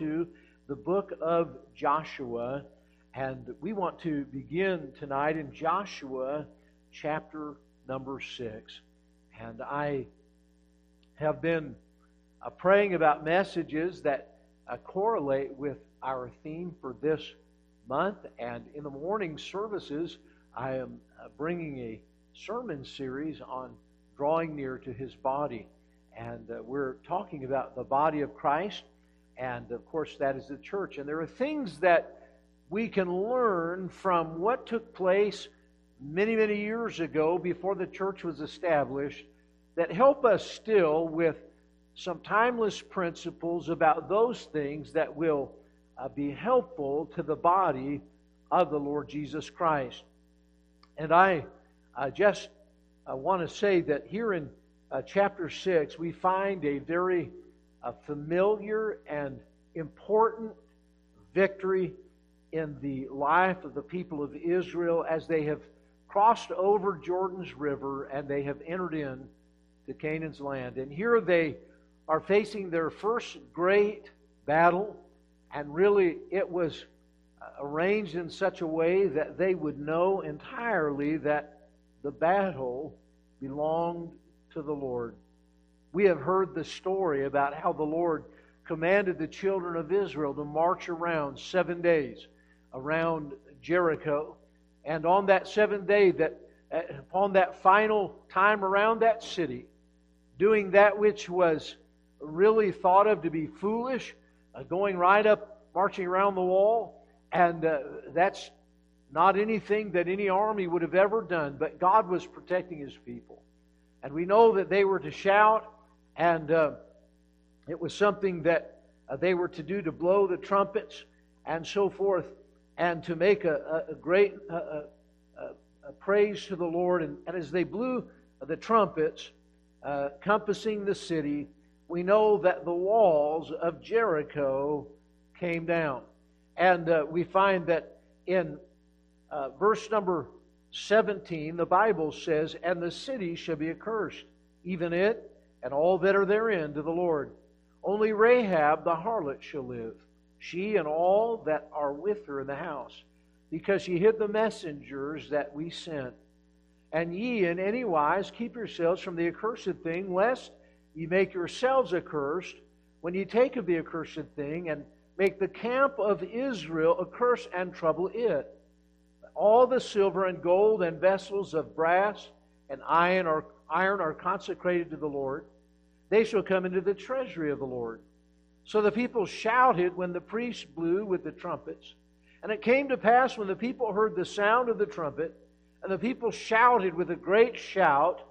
to the book of Joshua, and we want to begin tonight in Joshua chapter number 6. And I have been uh, praying about messages that uh, correlate with our theme for this month. And in the morning services, I am uh, bringing a sermon series on drawing near to his body. And uh, we're talking about the body of Christ. And of course, that is the church. And there are things that we can learn from what took place many, many years ago before the church was established that help us still with some timeless principles about those things that will uh, be helpful to the body of the Lord Jesus Christ. And I uh, just uh, want to say that here in uh, chapter 6, we find a very uh, familiar and important victory in the life of the people of Israel as they have crossed over Jordan's River and they have entered in to Canaan's land. And here they are facing their first great battle, and really it was arranged in such a way that they would know entirely that the battle belonged to the Lord. We have heard the story about how the Lord commanded the children of Israel to march around seven days around Jericho. And on that seventh day, that uh, upon that final time around that city, doing that which was really thought of to be foolish, uh, going right up, marching around the wall, and uh, that's not anything that any army would have ever done, but God was protecting His people. And we know that they were to shout, and uh, it was something that uh, they were to do to blow the trumpets and so forth, and to make a, a, a great uh, a, praise to the Lord. And, and, as they blew the trumpets, uh, compassing the city, we know that the walls of Jericho came down. And uh, we find that in uh, verse number 17, the Bible says, And the city shall be accursed, even it and all that are therein to the Lord. Only Rahab the harlot shall live, she and all that are with her in the house, because she hid the messengers that we sent. And ye in any wise keep yourselves from the accursed thing, lest ye make yourselves accursed when ye take of the accursed thing, and make the camp of Israel a curse and trouble it. All the silver and gold and vessels of brass and iron are, iron are consecrated to the Lord. They shall come into the treasury of the Lord. So the people shouted when the priests blew with the trumpets. And it came to pass when the people heard the sound of the trumpet, and the people shouted with a great shout,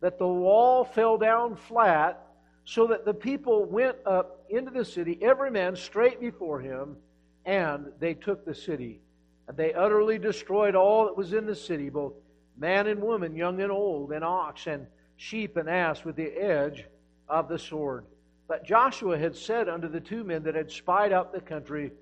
that the wall fell down flat, so that the people went up into the city, every man straight before him, and they took the city. And they utterly destroyed all that was in the city, both man and woman, young and old, and ox and sheep and ass, with the edge of the sword. But Joshua had said unto the two men that had spied out the country,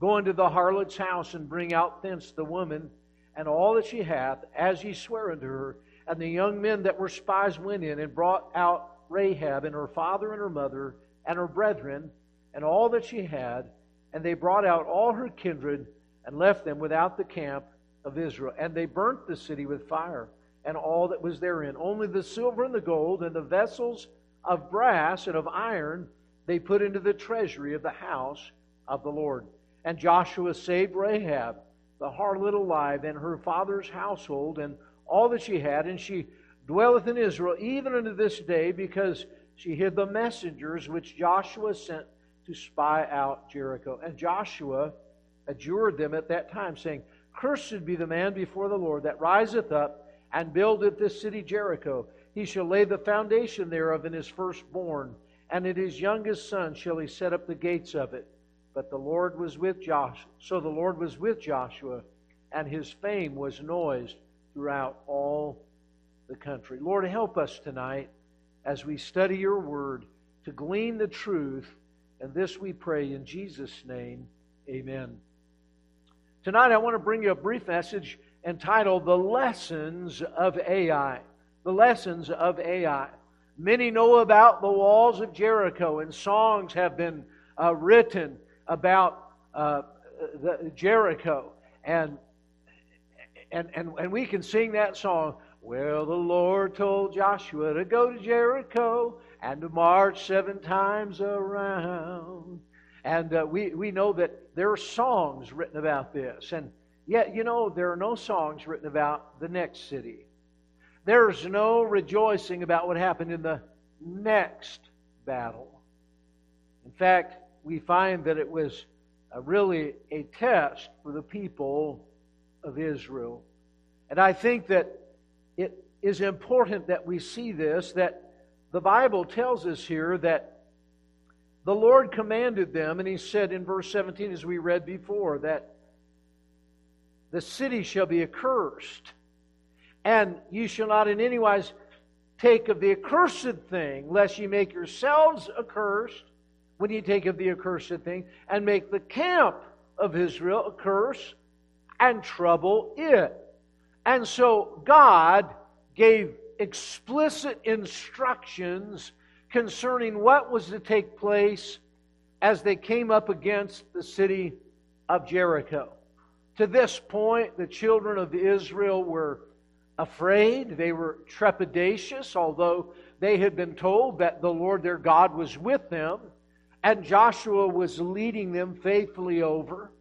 Go into the harlot's house and bring out thence the woman and all that she hath, as ye swear unto her. And the young men that were spies went in and brought out Rahab and her father and her mother and her brethren and all that she had. And they brought out all her kindred and left them without the camp of Israel. And they burnt the city with fire and all that was therein. Only the silver and the gold and the vessels of brass and of iron they put into the treasury of the house of the Lord. And Joshua saved Rahab, the harlot alive, and her father's household, and all that she had, and she dwelleth in Israel even unto this day, because she hid the messengers which Joshua sent to spy out Jericho. And Joshua adjured them at that time, saying, Cursed be the man before the Lord that riseth up and buildeth this city Jericho. He shall lay the foundation thereof in his firstborn, and in his youngest son shall he set up the gates of it. But the Lord was with Joshua. So the Lord was with Joshua, and his fame was noised throughout all the country. Lord, help us tonight as we study your word to glean the truth. And this we pray in Jesus' name. Amen. Tonight I want to bring you a brief message entitled The Lessons of Ai the lessons of Ai. Many know about the walls of Jericho, and songs have been uh, written about uh, the, Jericho. And, and, and, and we can sing that song. Well, the Lord told Joshua to go to Jericho and to march seven times around. And uh, we, we know that there are songs written about this. And yet, you know, there are no songs written about the next city. There's no rejoicing about what happened in the next battle. In fact, we find that it was a, really a test for the people of Israel. And I think that it is important that we see this, that the Bible tells us here that the Lord commanded them, and He said in verse 17, as we read before, that the city shall be accursed, and you shall not in any wise take of the accursed thing, lest ye make yourselves accursed when ye take of the accursed thing, and make the camp of Israel a curse and trouble it. And so God gave explicit instructions concerning what was to take place as they came up against the city of Jericho. To this point, the children of Israel were afraid, they were trepidatious, although they had been told that the Lord their God was with them, and Joshua was leading them faithfully over.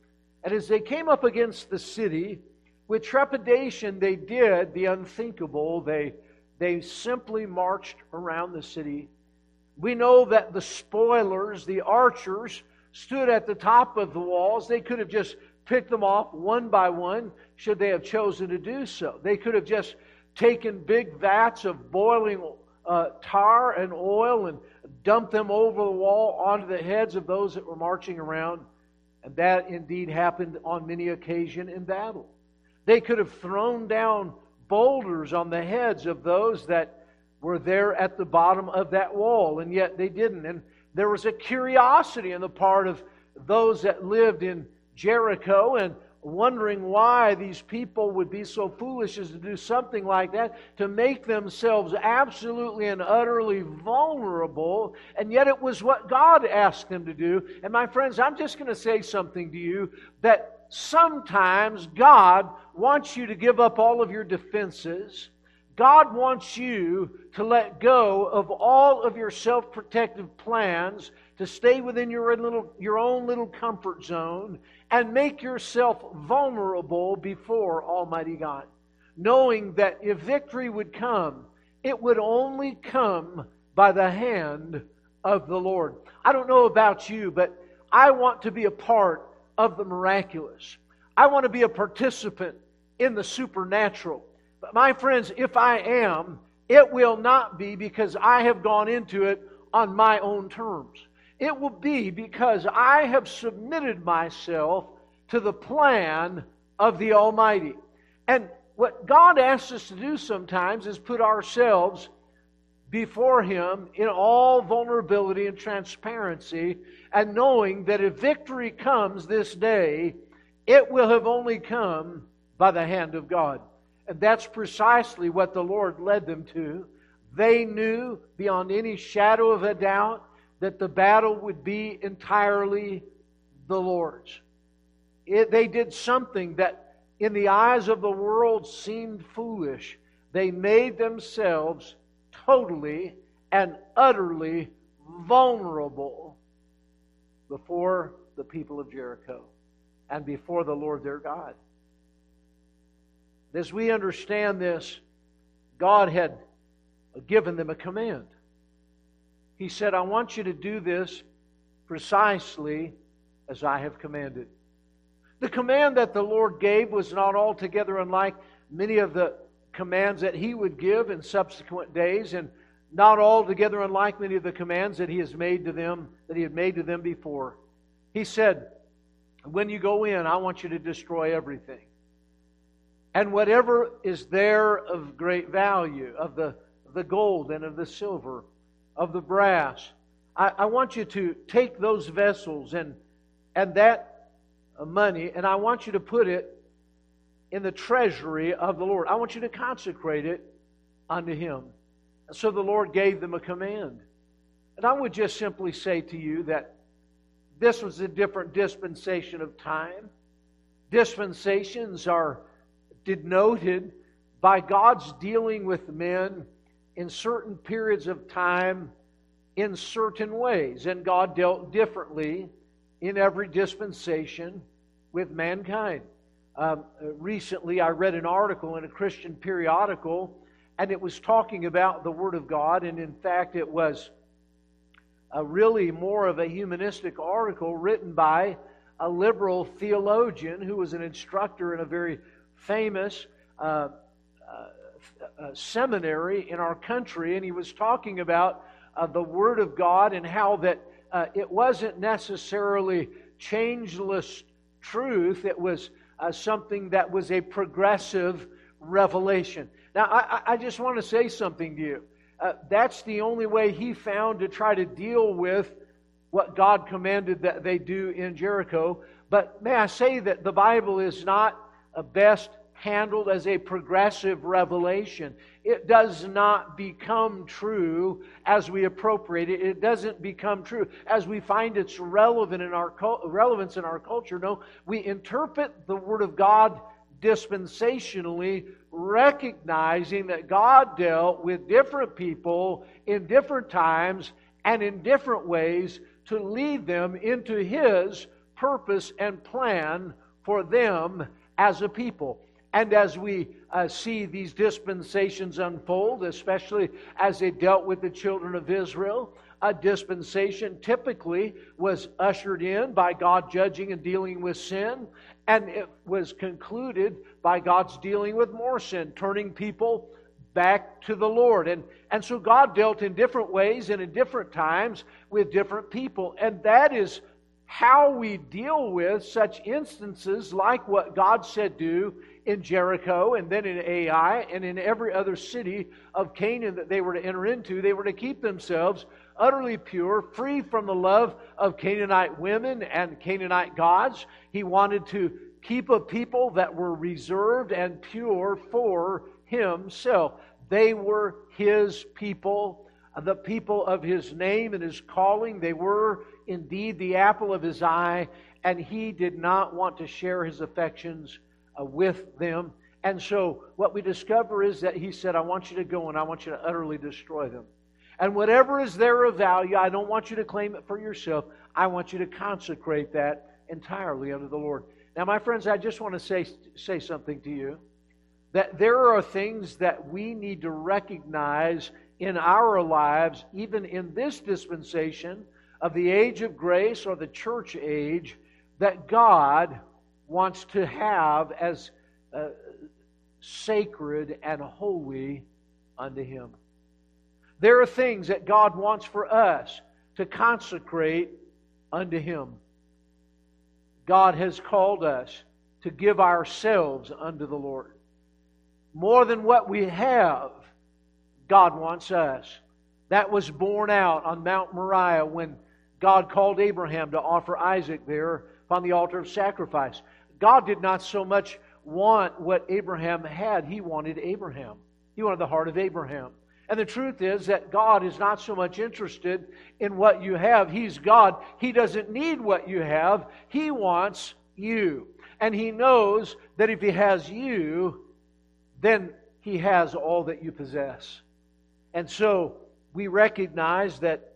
And as they came up against the city, with trepidation, they did the unthinkable. They they simply marched around the city. We know that the spoilers, the archers, stood at the top of the walls. They could have just picked them off one by one should they have chosen to do so. They could have just taken big vats of boiling uh, tar and oil and dumped them over the wall onto the heads of those that were marching around. And that indeed happened on many occasions in battle. They could have thrown down boulders on the heads of those that were there at the bottom of that wall, and yet they didn't. And there was a curiosity on the part of those that lived in Jericho and wondering why these people would be so foolish as to do something like that to make themselves absolutely and utterly vulnerable and yet it was what God asked them to do and my friends I'm just going to say something to you that sometimes God wants you to give up all of your defenses. God wants you to let go of all of your self protective plans, to stay within your, little, your own little comfort zone, and make yourself vulnerable before Almighty God. Knowing that if victory would come, it would only come by the hand of the Lord. I don't know about you, but I want to be a part of the miraculous. I want to be a participant in the supernatural. But my friends, if I am, it will not be because I have gone into it on my own terms. It will be because I have submitted myself to the plan of the Almighty. And what God asks us to do sometimes is put ourselves before Him in all vulnerability and transparency, and knowing that if victory comes this day, it will have only come by the hand of God. And that's precisely what the Lord led them to. They knew beyond any shadow of a doubt that the battle would be entirely the Lord's. It, they did something that, in the eyes of the world, seemed foolish. They made themselves totally and utterly vulnerable before the people of Jericho and before the Lord their God. As we understand this, God had given them a command. He said, I want you to do this precisely as I have commanded. The command that the Lord gave was not altogether unlike many of the commands that he would give in subsequent days and not altogether unlike many of the commands that he has made to them that he had made to them before he said when you go in i want you to destroy everything and whatever is there of great value of the, the gold and of the silver of the brass I, I want you to take those vessels and and that money and i want you to put it in the treasury of the Lord. I want you to consecrate it unto Him. So the Lord gave them a command. And I would just simply say to you that this was a different dispensation of time. Dispensations are denoted by God's dealing with men in certain periods of time in certain ways. And God dealt differently in every dispensation with mankind. Um, recently, I read an article in a Christian periodical, and it was talking about the Word of God, and in fact, it was a really more of a humanistic article written by a liberal theologian who was an instructor in a very famous uh, uh, uh, seminary in our country, and he was talking about uh, the Word of God and how that uh, it wasn't necessarily changeless truth, it was something that was a progressive revelation. Now, I, I just want to say something to you. That's the only way he found to try to deal with what God commanded that they do in Jericho. But may I say that the Bible is not best handled as a progressive revelation. It does not become true as we appropriate it. It doesn't become true as we find its relevant in our relevance in our culture. No, we interpret the Word of God dispensationally, recognizing that God dealt with different people in different times and in different ways to lead them into His purpose and plan for them as a people. And as we uh, see these dispensations unfold, especially as they dealt with the children of Israel, a dispensation typically was ushered in by God judging and dealing with sin, and it was concluded by God's dealing with more sin, turning people back to the Lord. And, and so God dealt in different ways and in different times with different people. And that is how we deal with such instances like what God said do in Jericho and then in Ai and in every other city of Canaan that they were to enter into. They were to keep themselves utterly pure, free from the love of Canaanite women and Canaanite gods. He wanted to keep a people that were reserved and pure for himself. They were his people, the people of his name and his calling. They were indeed the apple of his eye, and he did not want to share his affections uh, with them. And so what we discover is that he said, I want you to go and I want you to utterly destroy them. And whatever is there of value, I don't want you to claim it for yourself. I want you to consecrate that entirely unto the Lord. Now, my friends, I just want to say, say something to you that there are things that we need to recognize in our lives, even in this dispensation of the age of grace or the church age, that God wants to have as uh, sacred and holy unto Him. There are things that God wants for us to consecrate unto Him. God has called us to give ourselves unto the Lord. More than what we have, God wants us. That was borne out on Mount Moriah when God called Abraham to offer Isaac there upon the altar of sacrifice. God did not so much want what Abraham had, he wanted Abraham. He wanted the heart of Abraham. And the truth is that God is not so much interested in what you have. He's God. He doesn't need what you have. He wants you. And He knows that if He has you, then He has all that you possess. And so we recognize that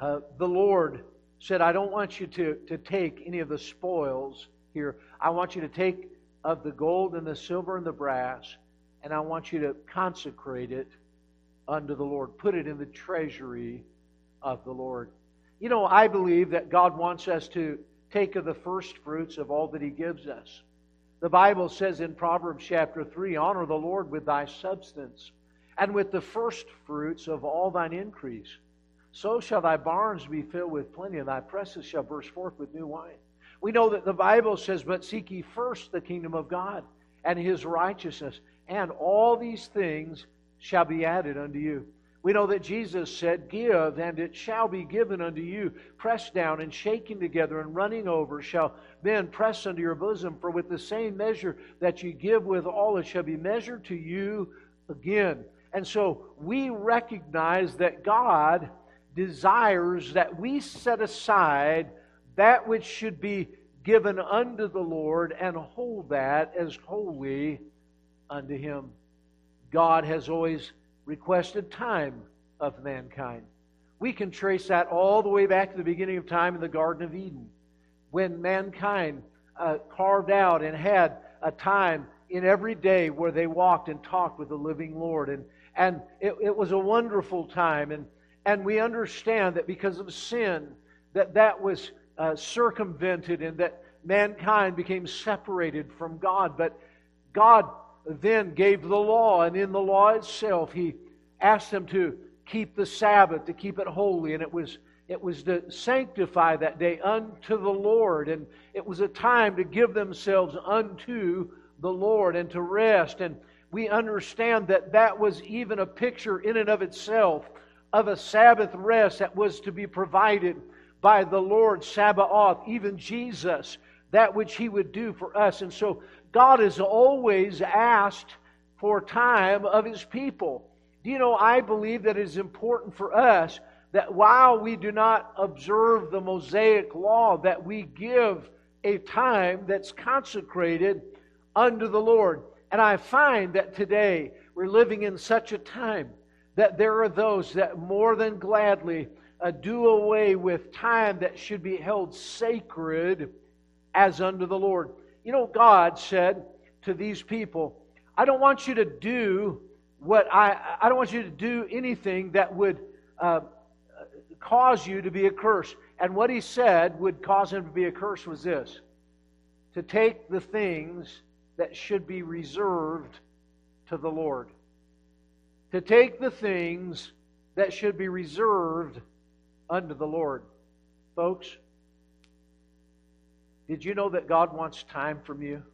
uh, the Lord said, I don't want you to, to take any of the spoils here. I want you to take of the gold and the silver and the brass, and I want you to consecrate it unto the Lord. Put it in the treasury of the Lord. You know, I believe that God wants us to take of the first fruits of all that He gives us. The Bible says in Proverbs chapter 3 Honor the Lord with thy substance, and with the first fruits of all thine increase. So shall thy barns be filled with plenty, and thy presses shall burst forth with new wine. We know that the Bible says, But seek ye first the kingdom of God and his righteousness, and all these things shall be added unto you. We know that Jesus said, Give, and it shall be given unto you. Pressed down and shaking together and running over shall then press unto your bosom. For with the same measure that you give with all, it shall be measured to you again. And so we recognize that God desires that we set aside that which should be given unto the Lord and hold that as holy unto Him. God has always requested time of mankind. We can trace that all the way back to the beginning of time in the Garden of Eden when mankind uh, carved out and had a time in every day where they walked and talked with the living Lord. And, and it, it was a wonderful time. And, and we understand that because of sin, that that was uh, circumvented and that mankind became separated from God. But God then gave the law, and in the law itself, He asked them to keep the Sabbath, to keep it holy, and it was it was to sanctify that day unto the Lord, and it was a time to give themselves unto the Lord and to rest. And we understand that that was even a picture in and of itself of a Sabbath rest that was to be provided by the Lord Sabaoth, even Jesus, that which He would do for us. And so God has always asked for time of His people. Do you know, I believe that it is important for us that while we do not observe the Mosaic law, that we give a time that's consecrated unto the Lord. And I find that today we're living in such a time that there are those that more than gladly uh, do away with time that should be held sacred as unto the Lord. You know, God said to these people, I don't want you to do what I, I don't want you to do anything that would uh, cause you to be accursed. And what he said would cause him to be accursed was this to take the things that should be reserved to the Lord. To take the things that should be reserved unto the Lord. Folks, did you know that God wants time from you?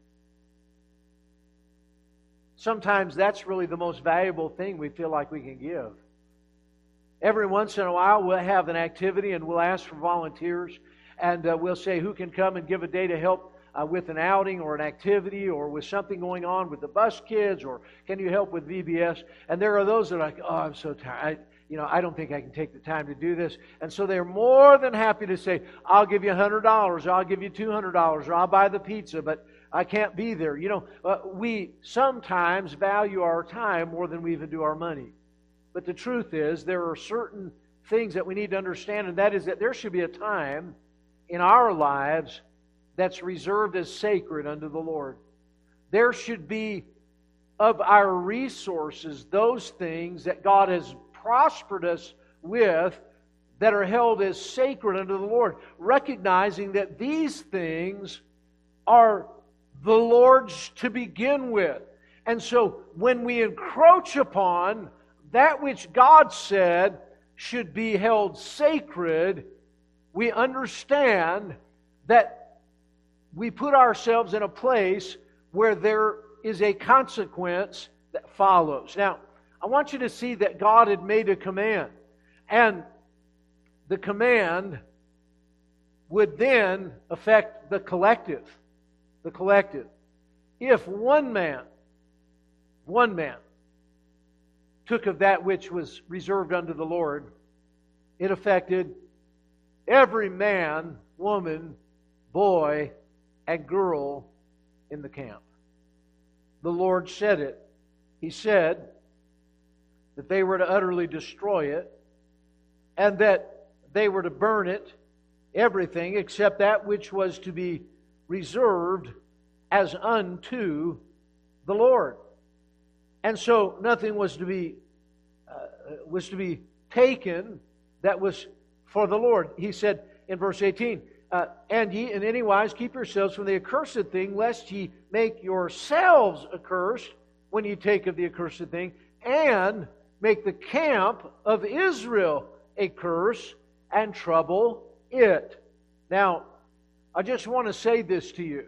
Sometimes that's really the most valuable thing we feel like we can give. Every once in a while, we'll have an activity and we'll ask for volunteers, and uh, we'll say who can come and give a day to help uh, with an outing or an activity or with something going on with the bus kids or can you help with VBS? And there are those that are like, oh, I'm so tired. I, you know, I don't think I can take the time to do this. And so they're more than happy to say, I'll give you $100 or I'll give you $200 or I'll buy the pizza, but I can't be there. You know, uh, we sometimes value our time more than we even do our money. But the truth is, there are certain things that we need to understand, and that is that there should be a time in our lives that's reserved as sacred unto the Lord. There should be of our resources those things that God has prospered us with that are held as sacred unto the Lord, recognizing that these things are the Lord's to begin with. And so when we encroach upon that which God said should be held sacred, we understand that we put ourselves in a place where there is a consequence that follows. Now, I want you to see that God had made a command. And the command would then affect the collective. The collective. If one man, one man, took of that which was reserved unto the Lord, it affected every man, woman, boy, and girl in the camp. The Lord said it. He said that they were to utterly destroy it and that they were to burn it, everything except that which was to be reserved as unto the Lord. And so nothing was to be uh, was to be taken that was for the Lord. He said in verse 18, uh, and ye in any wise keep yourselves from the accursed thing, lest ye make yourselves accursed when ye take of the accursed thing, and make the camp of Israel a curse and trouble it. Now, I just want to say this to you.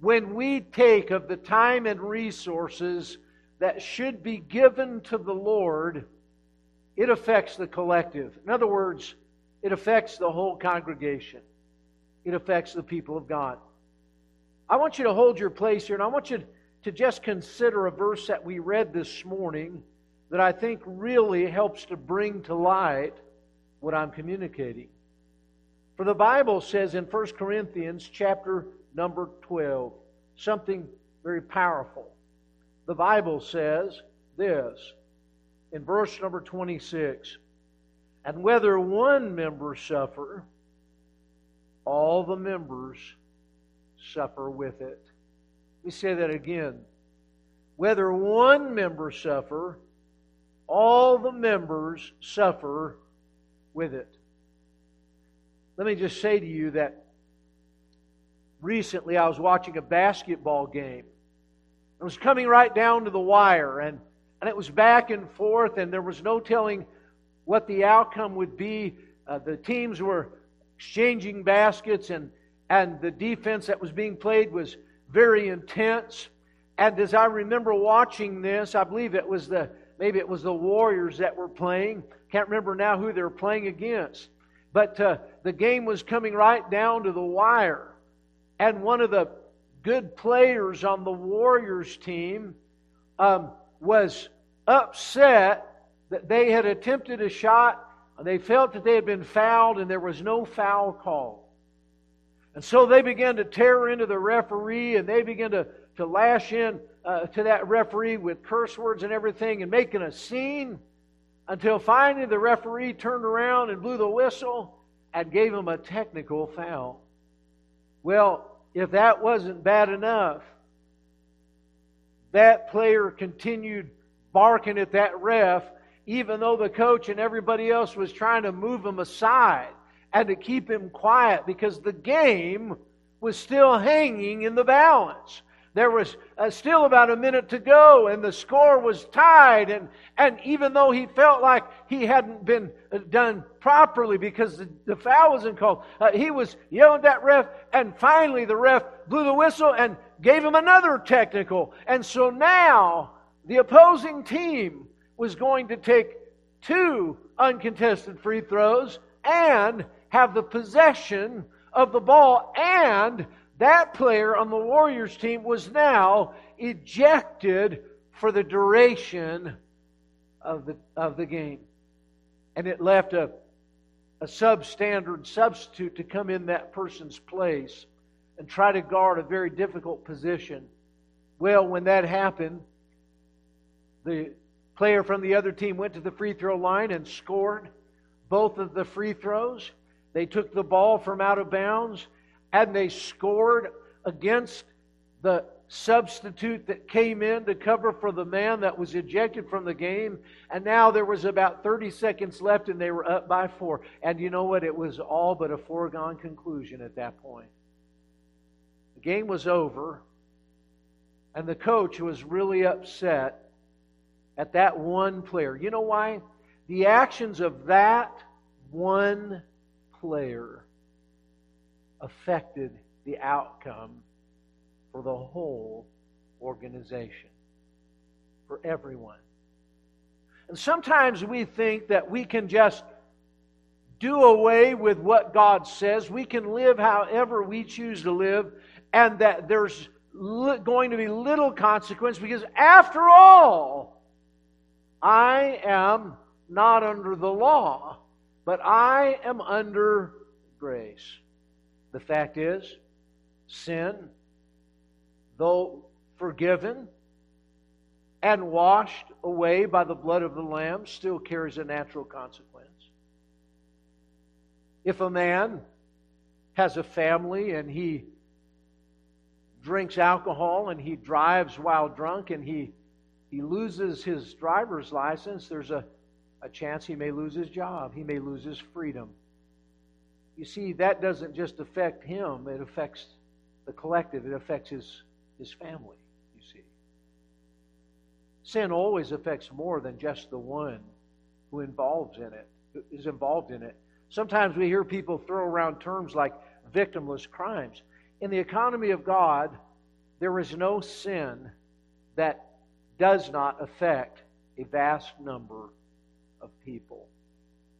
When we take of the time and resources that should be given to the Lord, it affects the collective. In other words, it affects the whole congregation. It affects the people of God. I want you to hold your place here, and I want you to just consider a verse that we read this morning that I think really helps to bring to light what I'm communicating. For the Bible says in 1 Corinthians chapter number 12 something very powerful. The Bible says this in verse number 26 And whether one member suffer, all the members suffer with it. Me say that again. Whether one member suffer, all the members suffer with it. Let me just say to you that recently I was watching a basketball game. It was coming right down to the wire, and, and it was back and forth, and there was no telling what the outcome would be. Uh, the teams were exchanging baskets, and, and the defense that was being played was very intense. And as I remember watching this, I believe it was the maybe it was the Warriors that were playing. Can't remember now who they were playing against. But uh, the game was coming right down to the wire. And one of the good players on the Warriors team um, was upset that they had attempted a shot. And they felt that they had been fouled, and there was no foul call. And so they began to tear into the referee, and they began to, to lash in uh, to that referee with curse words and everything and making a scene until finally the referee turned around and blew the whistle and gave him a technical foul. Well, if that wasn't bad enough, that player continued barking at that ref, even though the coach and everybody else was trying to move him aside and to keep him quiet because the game was still hanging in the balance. There was uh, still about a minute to go, and the score was tied. And, and even though he felt like he hadn't been uh, done properly because the, the foul wasn't called, uh, he was yelling at ref. And finally, the ref blew the whistle and gave him another technical. And so now the opposing team was going to take two uncontested free throws and have the possession of the ball and that player on the Warriors team was now ejected for the duration of the, of the game. And it left a, a substandard substitute to come in that person's place and try to guard a very difficult position. Well, when that happened, the player from the other team went to the free throw line and scored both of the free throws. They took the ball from out of bounds and they scored against the substitute that came in to cover for the man that was ejected from the game. And now there was about 30 seconds left and they were up by four. And you know what? It was all but a foregone conclusion at that point. The game was over, and the coach was really upset at that one player. You know why? The actions of that one player affected the outcome for the whole organization, for everyone. And sometimes we think that we can just do away with what God says. We can live however we choose to live, and that there's going to be little consequence because, after all, I am not under the law, but I am under grace. The fact is, sin, though forgiven and washed away by the blood of the Lamb, still carries a natural consequence. If a man has a family and he drinks alcohol and he drives while drunk and he, he loses his driver's license, there's a, a chance he may lose his job. He may lose his freedom. You see, that doesn't just affect him, it affects the collective, it affects his, his family, you see. Sin always affects more than just the one who involves in it, is involved in it. Sometimes we hear people throw around terms like victimless crimes. In the economy of God, there is no sin that does not affect a vast number of people.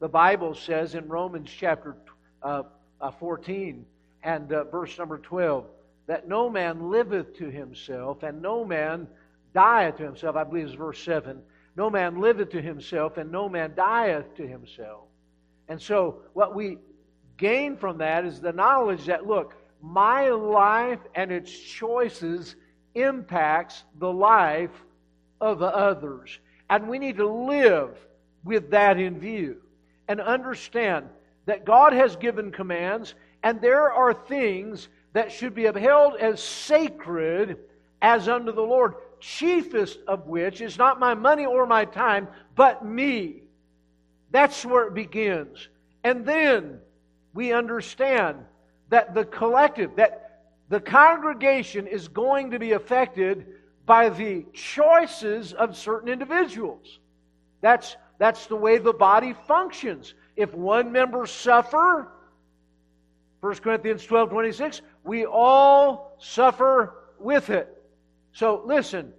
The Bible says in Romans chapter uh, uh, 14 and uh, verse number 12 that no man liveth to himself, and no man dieth to himself. I believe it's verse 7. No man liveth to himself, and no man dieth to himself. And so, what we gain from that is the knowledge that, look, my life and its choices impacts the life of others. And we need to live with that in view and understand that God has given commands, and there are things that should be upheld as sacred as unto the Lord, chiefest of which is not my money or my time, but me. That's where it begins. And then we understand that the collective, that the congregation is going to be affected by the choices of certain individuals. That's, that's the way the body functions. If one member suffer, 1 Corinthians 12 26, we all suffer with it. So listen,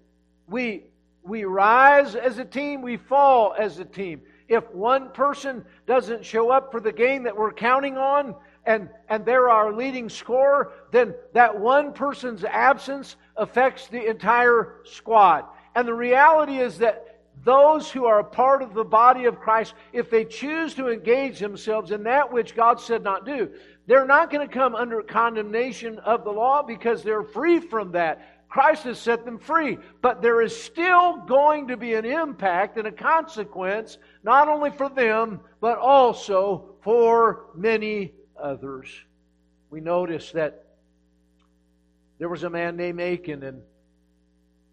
we, we rise as a team, we fall as a team. If one person doesn't show up for the game that we're counting on, and, and they're our leading scorer, then that one person's absence affects the entire squad. And the reality is that those who are a part of the body of Christ, if they choose to engage themselves in that which God said not do, they're not going to come under condemnation of the law because they're free from that. Christ has set them free. But there is still going to be an impact and a consequence, not only for them, but also for many others. We notice that there was a man named Achan, and,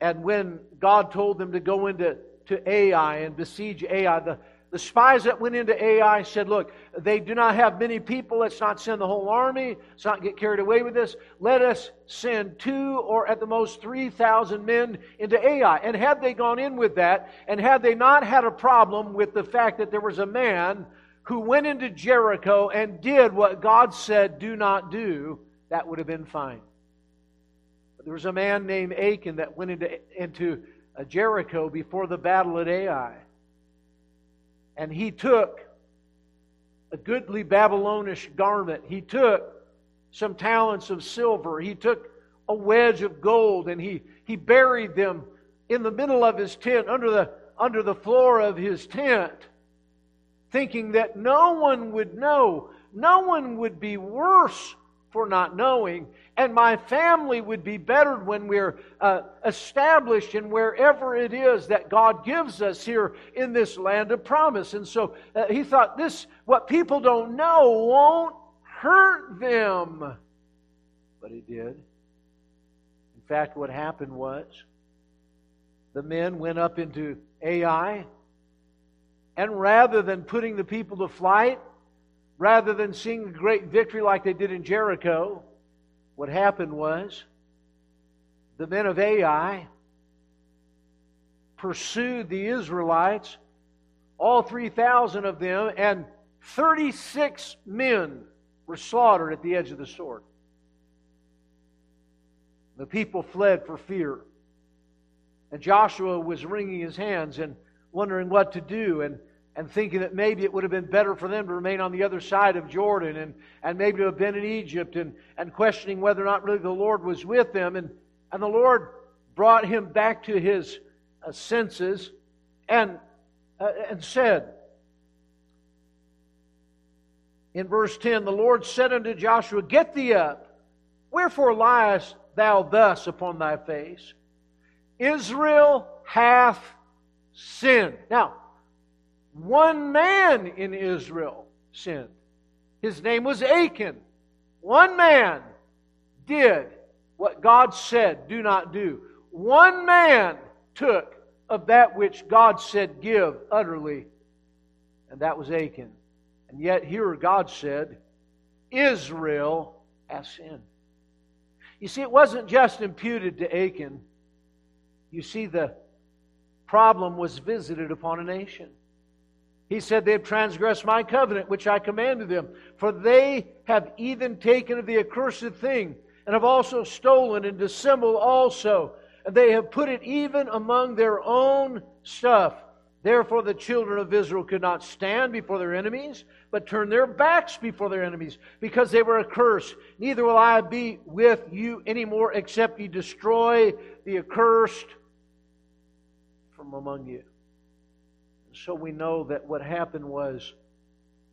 and when God told them to go into to Ai and besiege Ai, the, the spies that went into Ai said, Look, they do not have many people. Let's not send the whole army. Let's not get carried away with this. Let us send two or at the most 3,000 men into Ai. And had they gone in with that, and had they not had a problem with the fact that there was a man who went into Jericho and did what God said do not do, that would have been fine. There was a man named Achan that went into, into uh, Jericho before the battle at Ai and he took a goodly Babylonish garment. He took some talents of silver. He took a wedge of gold and he, he buried them in the middle of his tent, under the, under the floor of his tent, thinking that no one would know. No one would be worse for not knowing. And my family would be bettered when we're uh, established in wherever it is that God gives us here in this land of promise. And so uh, he thought, this, what people don't know, won't hurt them. But it did. In fact, what happened was the men went up into Ai, and rather than putting the people to flight, rather than seeing a great victory like they did in Jericho, what happened was the men of Ai pursued the Israelites, all 3,000 of them, and 36 men were slaughtered at the edge of the sword. The people fled for fear. And Joshua was wringing his hands and wondering what to do. And and thinking that maybe it would have been better for them to remain on the other side of Jordan and, and maybe to have been in Egypt and, and questioning whether or not really the Lord was with them. And, and the Lord brought him back to his uh, senses and, uh, and said, in verse 10, the Lord said unto Joshua, Get thee up. Wherefore liest thou thus upon thy face? Israel hath sinned. Now, one man in Israel sinned. His name was Achan. One man did what God said, do not do. One man took of that which God said, give utterly, and that was Achan. And yet, here God said, Israel has sinned. You see, it wasn't just imputed to Achan. You see, the problem was visited upon a nation. He said, They have transgressed my covenant, which I commanded them. For they have even taken of the accursed thing, and have also stolen and dissembled also. And they have put it even among their own stuff. Therefore, the children of Israel could not stand before their enemies, but turned their backs before their enemies, because they were accursed. Neither will I be with you anymore, except ye destroy the accursed from among you. So we know that what happened was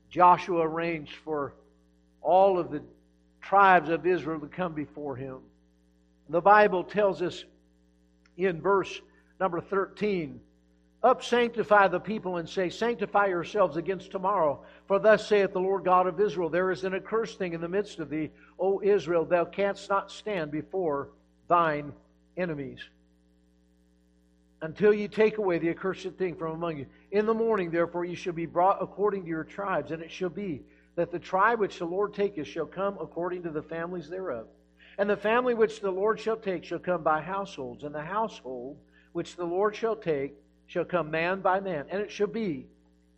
Joshua arranged for all of the tribes of Israel to come before him. The Bible tells us in verse number 13 Up, sanctify the people, and say, Sanctify yourselves against tomorrow. For thus saith the Lord God of Israel There is an accursed thing in the midst of thee, O Israel. Thou canst not stand before thine enemies until you take away the accursed thing from among you. In the morning, therefore, you shall be brought according to your tribes, and it shall be that the tribe which the Lord taketh shall come according to the families thereof. And the family which the Lord shall take shall come by households, and the household which the Lord shall take shall come man by man. And it shall be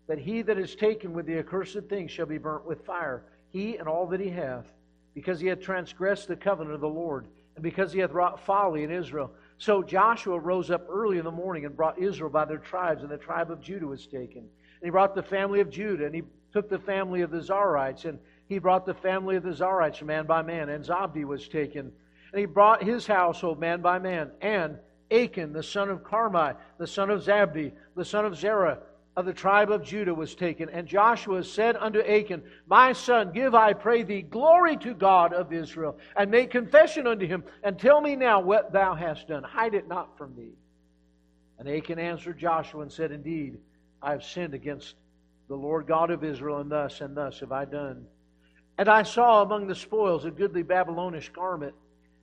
that he that is taken with the accursed thing shall be burnt with fire, he and all that he hath, because he hath transgressed the covenant of the Lord, and because he hath wrought folly in Israel. So Joshua rose up early in the morning and brought Israel by their tribes, and the tribe of Judah was taken. And he brought the family of Judah, and he took the family of the Zarhites, and he brought the family of the Zarhites man by man, and Zabdi was taken. And he brought his household man by man, and Achan, the son of Carmi, the son of Zabdi, the son of Zerah, of the tribe of Judah was taken. And Joshua said unto Achan, My son, give, I pray thee, glory to God of Israel, and make confession unto him, and tell me now what thou hast done. Hide it not from me. And Achan answered Joshua and said, Indeed, I have sinned against the Lord God of Israel, and thus and thus have I done. And I saw among the spoils a goodly Babylonish garment,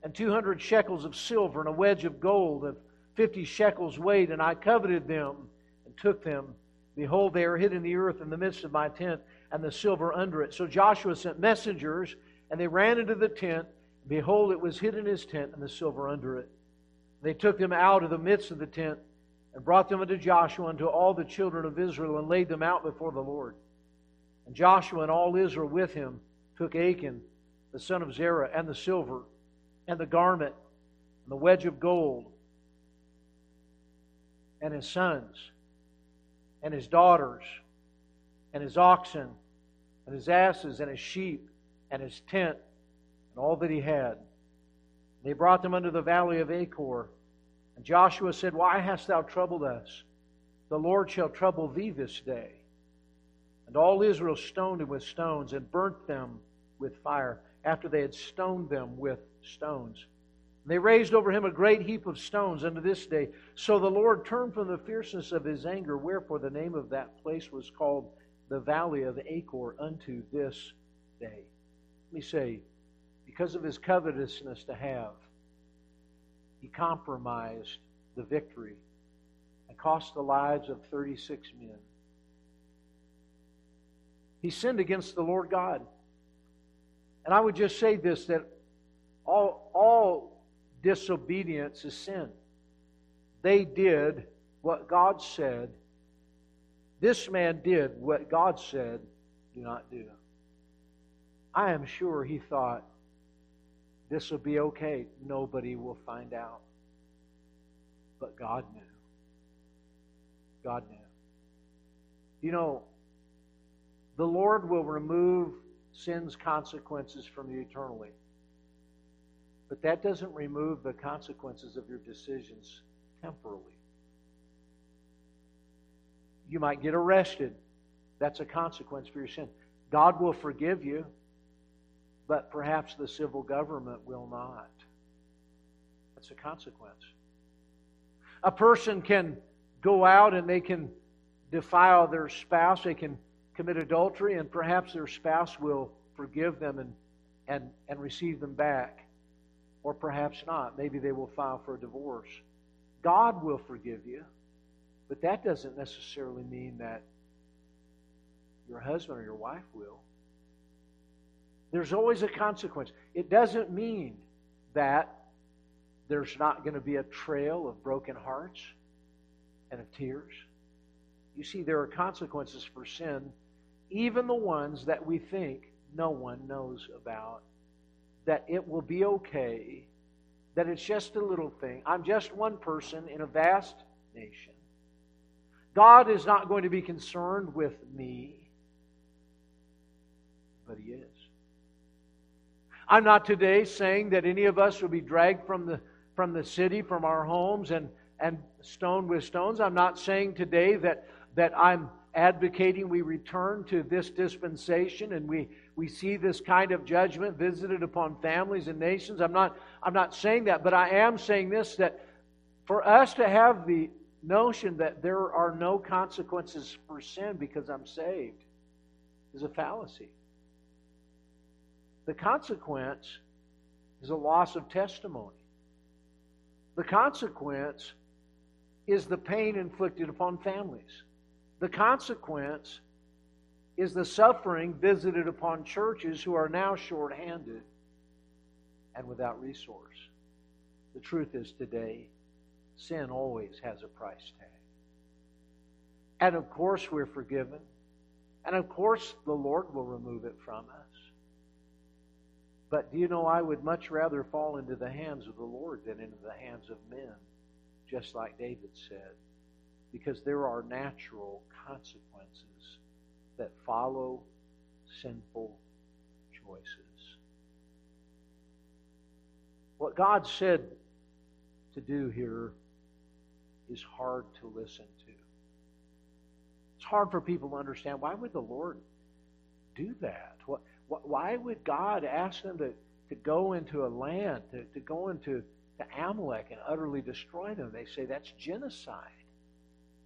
and two hundred shekels of silver, and a wedge of gold of fifty shekels weight, and I coveted them and took them. Behold, they are hid in the earth in the midst of my tent, and the silver under it. So Joshua sent messengers, and they ran into the tent. Behold, it was hid in his tent, and the silver under it. They took them out of the midst of the tent and brought them unto Joshua and to all the children of Israel and laid them out before the Lord. And Joshua and all Israel with him took Achan, the son of Zerah, and the silver, and the garment, and the wedge of gold, and his sons, and his daughters, and his oxen, and his asses, and his sheep, and his tent, and all that he had. They brought them unto the valley of Achor and Joshua said, Why hast thou troubled us? The Lord shall trouble thee this day. And all Israel stoned him with stones and burnt them with fire after they had stoned them with stones. And they raised over him a great heap of stones unto this day. So the Lord turned from the fierceness of his anger, wherefore the name of that place was called the Valley of Achor unto this day. Let me say, because of his covetousness to have, he compromised the victory and cost the lives of 36 men. He sinned against the Lord God. And I would just say this that all, all disobedience is sin. They did what God said. This man did what God said, do not do. I am sure he thought, this will be okay. Nobody will find out. But God knew. God knew. You know, the Lord will remove sin's consequences from you eternally. But that doesn't remove the consequences of your decisions temporally. You might get arrested. That's a consequence for your sin. God will forgive you but perhaps the civil government will not. That's a consequence. A person can go out and they can defile their spouse, they can commit adultery, and perhaps their spouse will forgive them and, and, and receive them back. Or perhaps not. Maybe they will file for a divorce. God will forgive you, but that doesn't necessarily mean that your husband or your wife will. There's always a consequence. It doesn't mean that there's not going to be a trail of broken hearts and of tears. You see, there are consequences for sin, even the ones that we think no one knows about. That it will be okay, that it's just a little thing. I'm just one person in a vast nation. God is not going to be concerned with me, but He is. I'm not today saying that any of us will be dragged from the, from the city, from our homes, and, and stoned with stones. I'm not saying today that, that I'm advocating we return to this dispensation and we, we see this kind of judgment visited upon families and nations. I'm not, I'm not saying that, but I am saying this that for us to have the notion that there are no consequences for sin because I'm saved is a fallacy. The consequence is a loss of testimony. The consequence is the pain inflicted upon families. The consequence is the suffering visited upon churches who are now short-handed and without resource. The truth is today, sin always has a price tag. And of course, we're forgiven. And of course, the Lord will remove it from us. But do you know, I would much rather fall into the hands of the Lord than into the hands of men, just like David said because there are natural consequences that follow sinful choices. What God said to do here is hard to listen to. It's hard for people to understand. Why would the Lord do that? What, why would God ask them to, to go into a land, to, to go into to Amalek and utterly destroy them? They say that's genocide.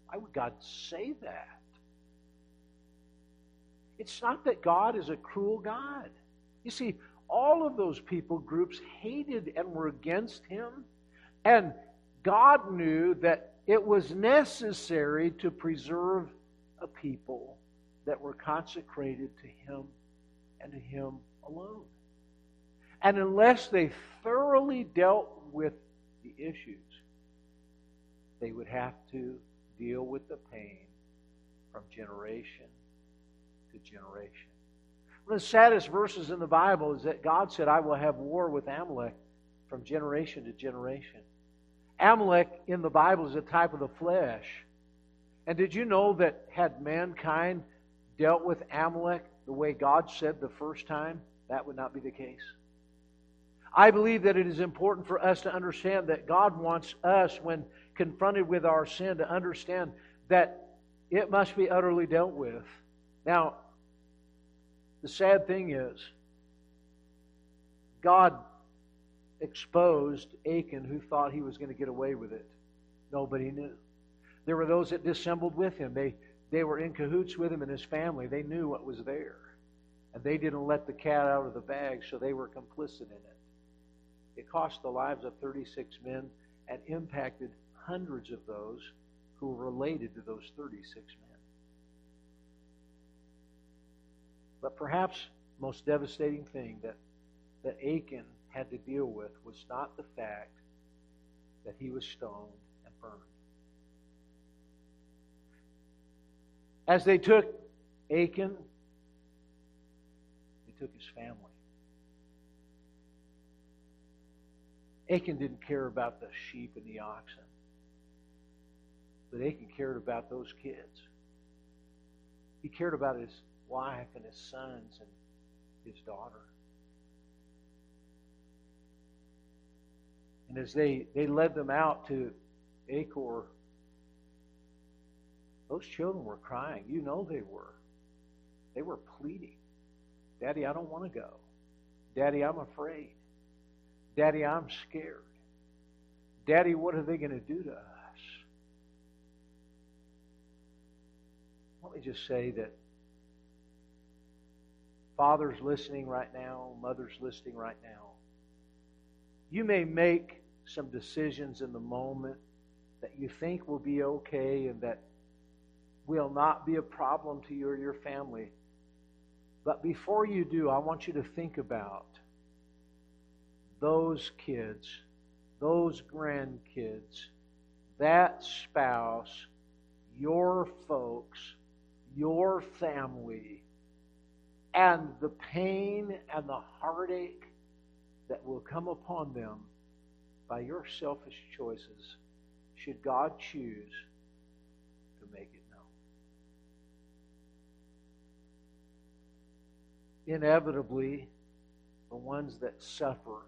Why would God say that? It's not that God is a cruel God. You see, all of those people groups hated and were against him. And God knew that it was necessary to preserve a people that were consecrated to him and to him alone. And unless they thoroughly dealt with the issues, they would have to deal with the pain from generation to generation. One of the saddest verses in the Bible is that God said, I will have war with Amalek from generation to generation. Amalek in the Bible is a type of the flesh. And did you know that had mankind dealt with Amalek the way God said the first time, that would not be the case? I believe that it is important for us to understand that God wants us, when confronted with our sin to understand that it must be utterly dealt with. Now, the sad thing is, God exposed Achan who thought he was going to get away with it. Nobody knew. There were those that dissembled with him. They, they were in cahoots with him and his family. They knew what was there. And they didn't let the cat out of the bag, so they were complicit in it. It cost the lives of 36 men and impacted hundreds of those who were related to those 36 men. But perhaps the most devastating thing that, that Achan had to deal with was not the fact that he was stoned and burned. As they took Achan, they took his family. Achan didn't care about the sheep and the oxen. But Achan cared about those kids. He cared about his wife and his sons and his daughter. And as they, they led them out to Achor, those children were crying. You know they were. They were pleading. Daddy, I don't want to go. Daddy, I'm afraid. Daddy, I'm scared. Daddy, what are they going to do to us? Let me just say that fathers listening right now, mothers listening right now, you may make some decisions in the moment that you think will be okay and that will not be a problem to you or your family. But before you do, I want you to think about those kids, those grandkids, that spouse, your folks your family and the pain and the heartache that will come upon them by your selfish choices should God choose to make it known. Inevitably, the ones that suffer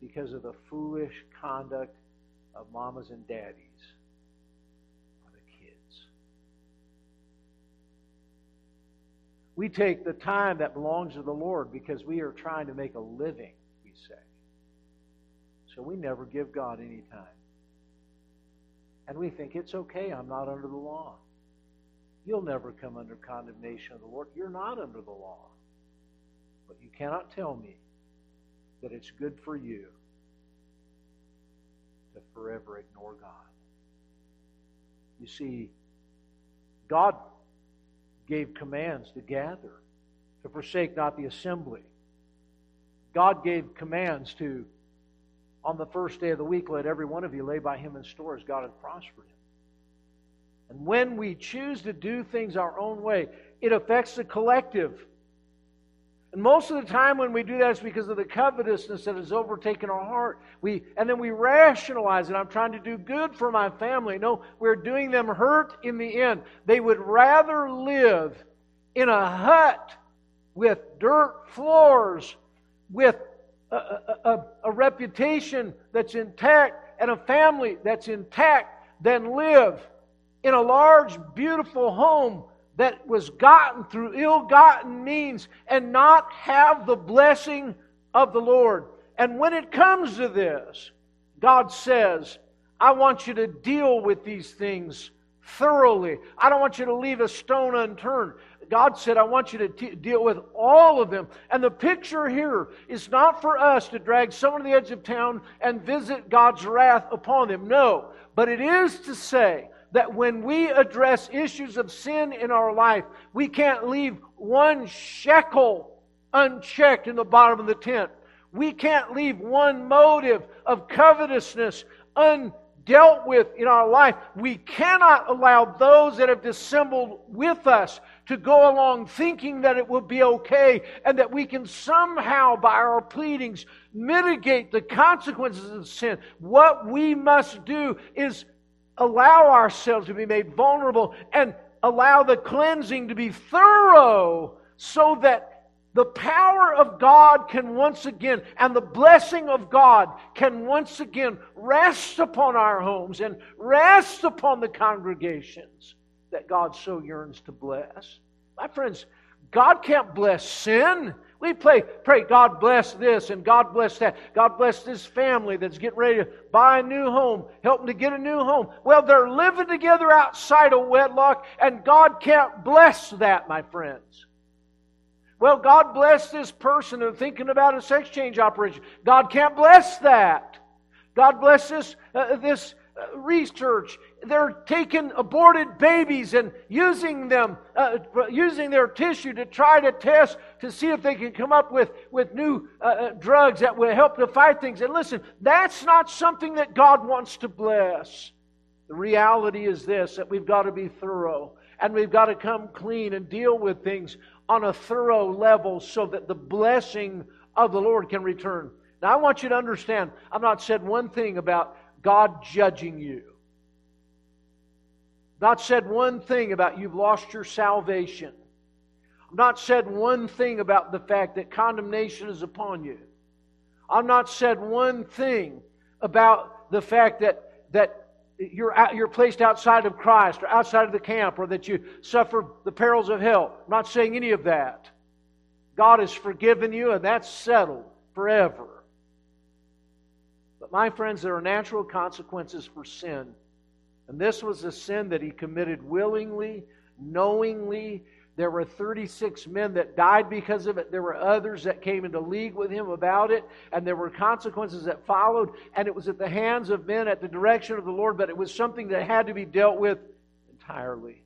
because of the foolish conduct of mamas and daddies We take the time that belongs to the Lord because we are trying to make a living, we say. So we never give God any time. And we think it's okay, I'm not under the law. You'll never come under condemnation of the Lord. You're not under the law. But you cannot tell me that it's good for you to forever ignore God. You see, God gave commands to gather, to forsake not the assembly. God gave commands to on the first day of the week, let every one of you lay by him in store as God hath prospered him. And when we choose to do things our own way, it affects the collective. And most of the time when we do that, it's because of the covetousness that has overtaken our heart. We, and then we rationalize it. I'm trying to do good for my family. No, we're doing them hurt in the end. They would rather live in a hut with dirt floors, with a, a, a reputation that's intact and a family that's intact than live in a large, beautiful home that was gotten through ill gotten means and not have the blessing of the Lord. And when it comes to this, God says, I want you to deal with these things thoroughly. I don't want you to leave a stone unturned. God said, I want you to t- deal with all of them. And the picture here is not for us to drag someone to the edge of town and visit God's wrath upon them. No. But it is to say that when we address issues of sin in our life, we can't leave one shekel unchecked in the bottom of the tent. We can't leave one motive of covetousness undealt with in our life, we cannot allow those that have dissembled with us to go along thinking that it will be okay and that we can somehow, by our pleadings, mitigate the consequences of sin. What we must do is allow ourselves to be made vulnerable and allow the cleansing to be thorough so that the power of God can once again, and the blessing of God can once again rest upon our homes and rest upon the congregations that God so yearns to bless. My friends, God can't bless sin. We pray, pray, God bless this and God bless that. God bless this family that's getting ready to buy a new home, help them to get a new home. Well, they're living together outside of wedlock, and God can't bless that, my friends. Well, God bless this person and thinking about a sex change operation. God can't bless that. God bless this, uh, this uh, research. They're taking aborted babies and using them, uh, using their tissue to try to test to see if they can come up with, with new uh, uh, drugs that will help to fight things. And listen, that's not something that God wants to bless. The reality is this that we've got to be thorough and we've got to come clean and deal with things on a thorough level so that the blessing of the Lord can return. Now, I want you to understand, I've not said one thing about God judging you. Not said one thing about you've lost your salvation. I've not said one thing about the fact that condemnation is upon you. I've not said one thing about the fact that, that you're, out, you're placed outside of Christ or outside of the camp or that you suffer the perils of hell. I'm not saying any of that. God has forgiven you and that's settled forever. My friends, there are natural consequences for sin. And this was a sin that he committed willingly, knowingly, there were 36 men that died because of it. There were others that came into league with him about it, and there were consequences that followed, and it was at the hands of men at the direction of the Lord, but it was something that had to be dealt with entirely.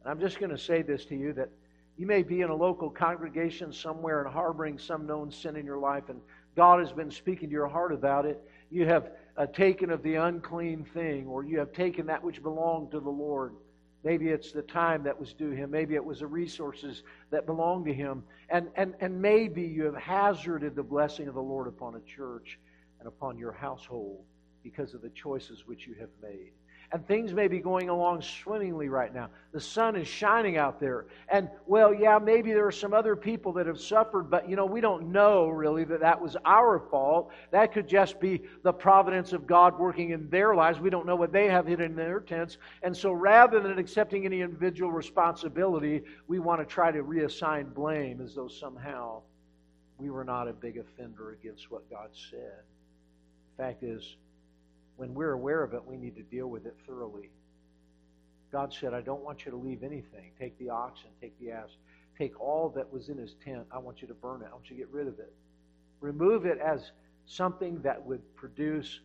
And I'm just going to say this to you that you may be in a local congregation somewhere and harboring some known sin in your life, and God has been speaking to your heart about it. You have uh, taken of the unclean thing, or you have taken that which belonged to the Lord. Maybe it's the time that was due him. Maybe it was the resources that belonged to him. And, and, and maybe you have hazarded the blessing of the Lord upon a church and upon your household because of the choices which you have made. and things may be going along swimmingly right now. The sun is shining out there. And, well, yeah, maybe there are some other people that have suffered, but, you know, we don't know really that that was our fault. That could just be the providence of God working in their lives. We don't know what they have hidden in their tents. And so rather than accepting any individual responsibility, we want to try to reassign blame as though somehow we were not a big offender against what God said. The fact is, when we're aware of it, we need to deal with it thoroughly. God said, I don't want you to leave anything. Take the oxen, take the ass, take all that was in his tent. I want you to burn it. I want you to get rid of it. Remove it as something that would produce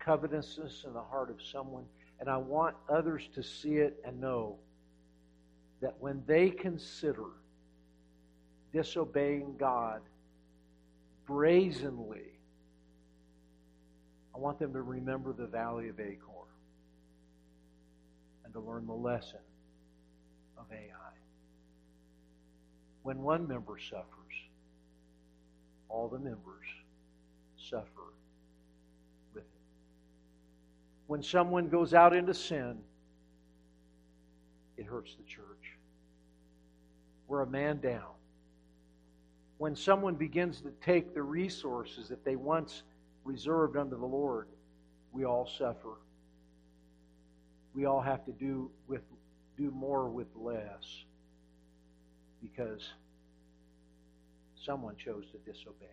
covetousness in the heart of someone. And I want others to see it and know that when they consider disobeying God brazenly, I want them to remember the valley of Achor and to learn the lesson of Ai. When one member suffers, all the members suffer with it. When someone goes out into sin, it hurts the church. We're a man down. When someone begins to take the resources that they once reserved unto the Lord, we all suffer. We all have to do with do more with less because someone chose to disobey.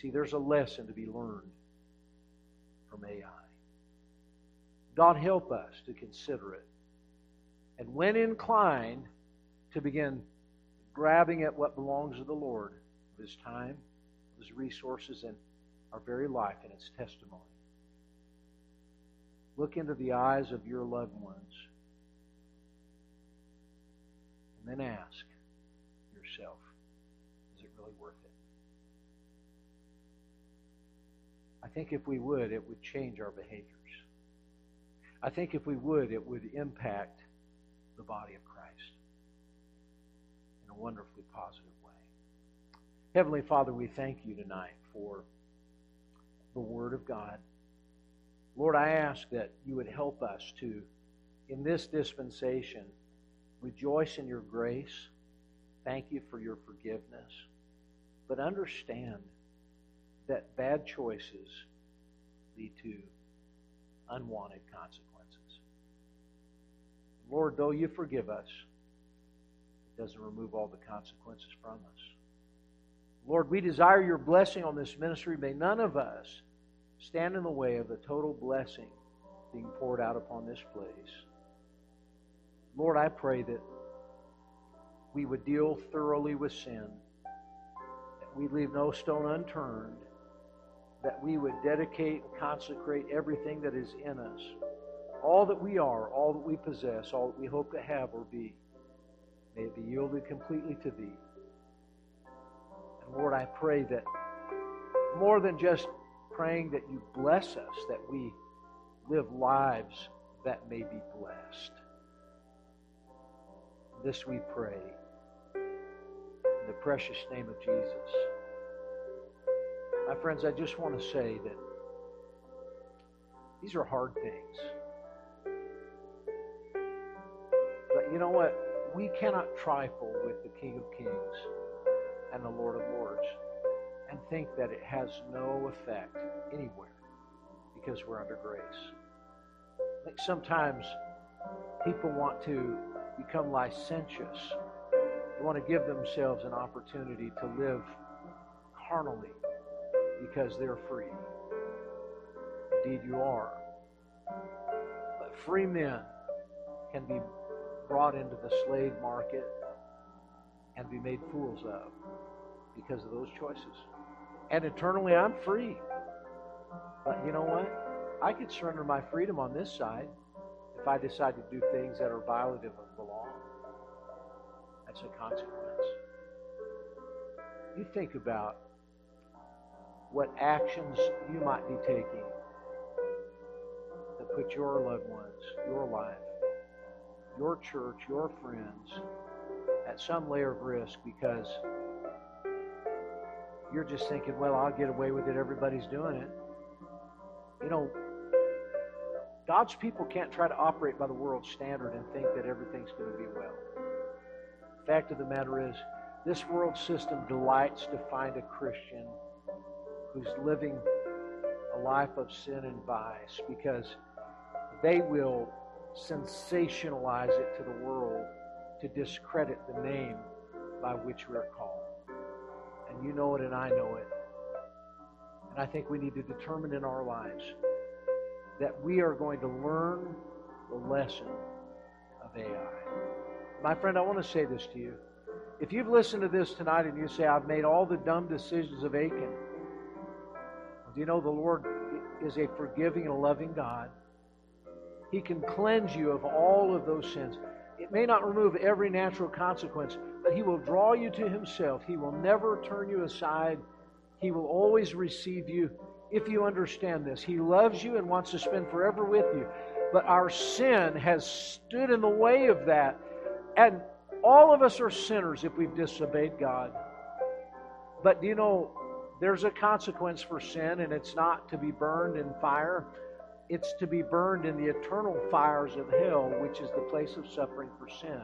See, there's a lesson to be learned from Ai. God help us to consider it. And when inclined, to begin grabbing at what belongs to the Lord, of his time, his resources, and our very life and its testimony. Look into the eyes of your loved ones and then ask yourself, is it really worth it? I think if we would, it would change our behaviors. I think if we would, it would impact the body of Christ in a wonderfully positive way. Heavenly Father, we thank you tonight for the Word of God. Lord, I ask that you would help us to, in this dispensation, rejoice in your grace. Thank you for your forgiveness. But understand that bad choices lead to unwanted consequences. Lord, though you forgive us, it doesn't remove all the consequences from us. Lord, we desire your blessing on this ministry. May none of us stand in the way of the total blessing being poured out upon this place. Lord, I pray that we would deal thoroughly with sin, that we leave no stone unturned, that we would dedicate and consecrate everything that is in us, all that we are, all that we possess, all that we hope to have or be. May it be yielded completely to Thee. Lord, I pray that more than just praying that you bless us, that we live lives that may be blessed. This we pray in the precious name of Jesus. My friends, I just want to say that these are hard things. But you know what? We cannot trifle with the King of Kings and the Lord of Lords and think that it has no effect anywhere because we're under grace. I think sometimes people want to become licentious. They want to give themselves an opportunity to live carnally because they're free. Indeed, you are. But free men can be brought into the slave market and be made fools of because of those choices. And eternally, I'm free. But you know what? I could surrender my freedom on this side if I decide to do things that are violative of the law. That's a consequence. You think about what actions you might be taking that put your loved ones, your life, your church, your friends at some layer of risk because you're just thinking, well, I'll get away with it. Everybody's doing it. You know, God's people can't try to operate by the world standard and think that everything's going to be well. Fact of the matter is, this world system delights to find a Christian who's living a life of sin and vice because they will sensationalize it to the world to discredit the name by which we're called. You know it, and I know it. And I think we need to determine in our lives that we are going to learn the lesson of Ai. My friend, I want to say this to you. If you've listened to this tonight and you say, I've made all the dumb decisions of Achan, do you know the Lord is a forgiving and loving God? He can cleanse you of all of those sins. It may not remove every natural consequence, but He will draw you to Himself. He will never turn you aside. He will always receive you if you understand this. He loves you and wants to spend forever with you. But our sin has stood in the way of that. And all of us are sinners if we've disobeyed God. But do you know, there's a consequence for sin, and it's not to be burned in fire. It's to be burned in the eternal fires of hell, which is the place of suffering for sin.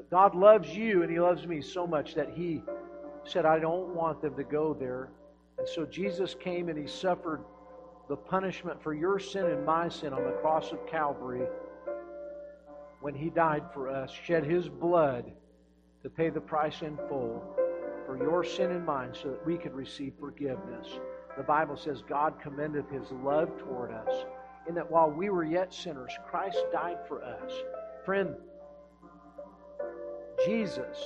But God loves you and He loves me so much that He said, I don't want them to go there. And so Jesus came and He suffered the punishment for your sin and my sin on the cross of Calvary when He died for us, shed His blood to pay the price in full for your sin and mine so that we could receive forgiveness. The Bible says God commendeth his love toward us in that while we were yet sinners, Christ died for us. Friend, Jesus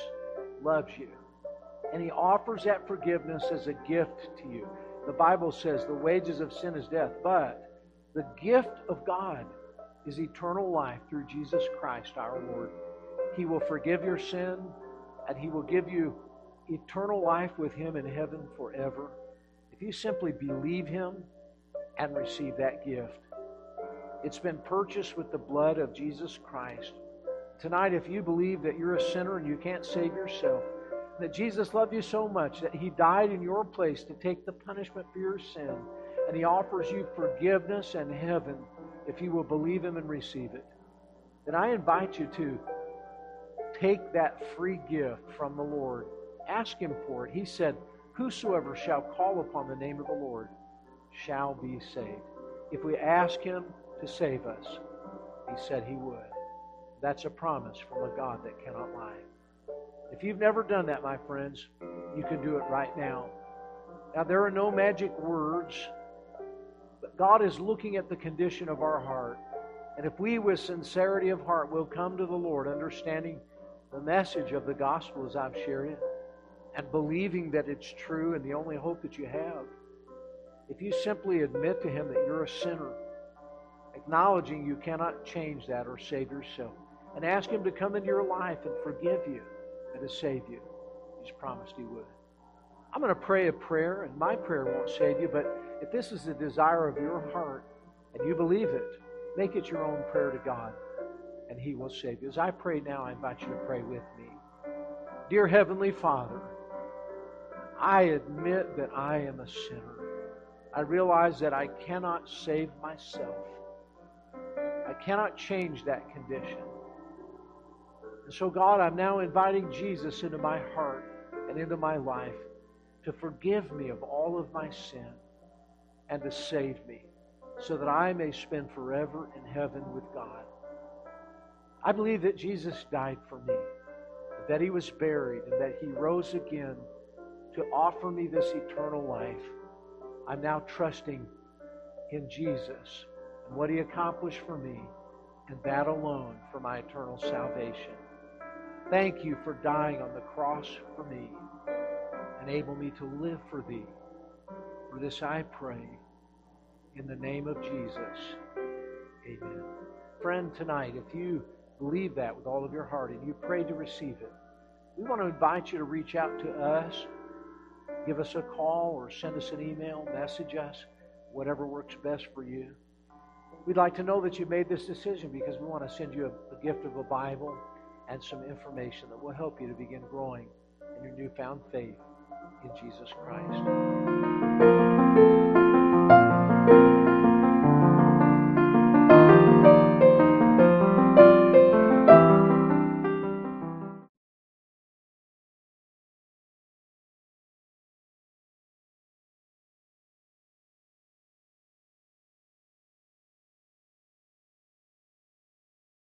loves you. And he offers that forgiveness as a gift to you. The Bible says the wages of sin is death, but the gift of God is eternal life through Jesus Christ our Lord. He will forgive your sin and he will give you eternal life with him in heaven forever if you simply believe Him and receive that gift. It's been purchased with the blood of Jesus Christ. Tonight, if you believe that you're a sinner and you can't save yourself, that Jesus loved you so much that He died in your place to take the punishment for your sin, and He offers you forgiveness and heaven if you will believe Him and receive it, then I invite you to take that free gift from the Lord. Ask Him for it. He said, Whosoever shall call upon the name of the Lord shall be saved. If we ask Him to save us, He said He would. That's a promise from a God that cannot lie. If you've never done that, my friends, you can do it right now. Now, there are no magic words, but God is looking at the condition of our heart. And if we, with sincerity of heart, will come to the Lord, understanding the message of the gospel as I've shared it, and believing that it's true and the only hope that you have. If you simply admit to Him that you're a sinner, acknowledging you cannot change that or save yourself, and ask Him to come into your life and forgive you and to save you, He's promised He would. I'm going to pray a prayer, and my prayer won't save you, but if this is the desire of your heart and you believe it, make it your own prayer to God, and He will save you. As I pray now, I invite you to pray with me. Dear Heavenly Father, I admit that I am a sinner. I realize that I cannot save myself. I cannot change that condition. And so, God, I'm now inviting Jesus into my heart and into my life to forgive me of all of my sin and to save me so that I may spend forever in heaven with God. I believe that Jesus died for me, that he was buried, and that he rose again to offer me this eternal life. I'm now trusting in Jesus and what He accomplished for me, and that alone for my eternal salvation. Thank you for dying on the cross for me. Enable me to live for Thee. For this I pray in the name of Jesus. Amen. Friend, tonight, if you believe that with all of your heart and you pray to receive it, we want to invite you to reach out to us give us a call or send us an email, message us, whatever works best for you. We'd like to know that you made this decision because we want to send you a, a gift of a Bible and some information that will help you to begin growing in your newfound faith in Jesus Christ.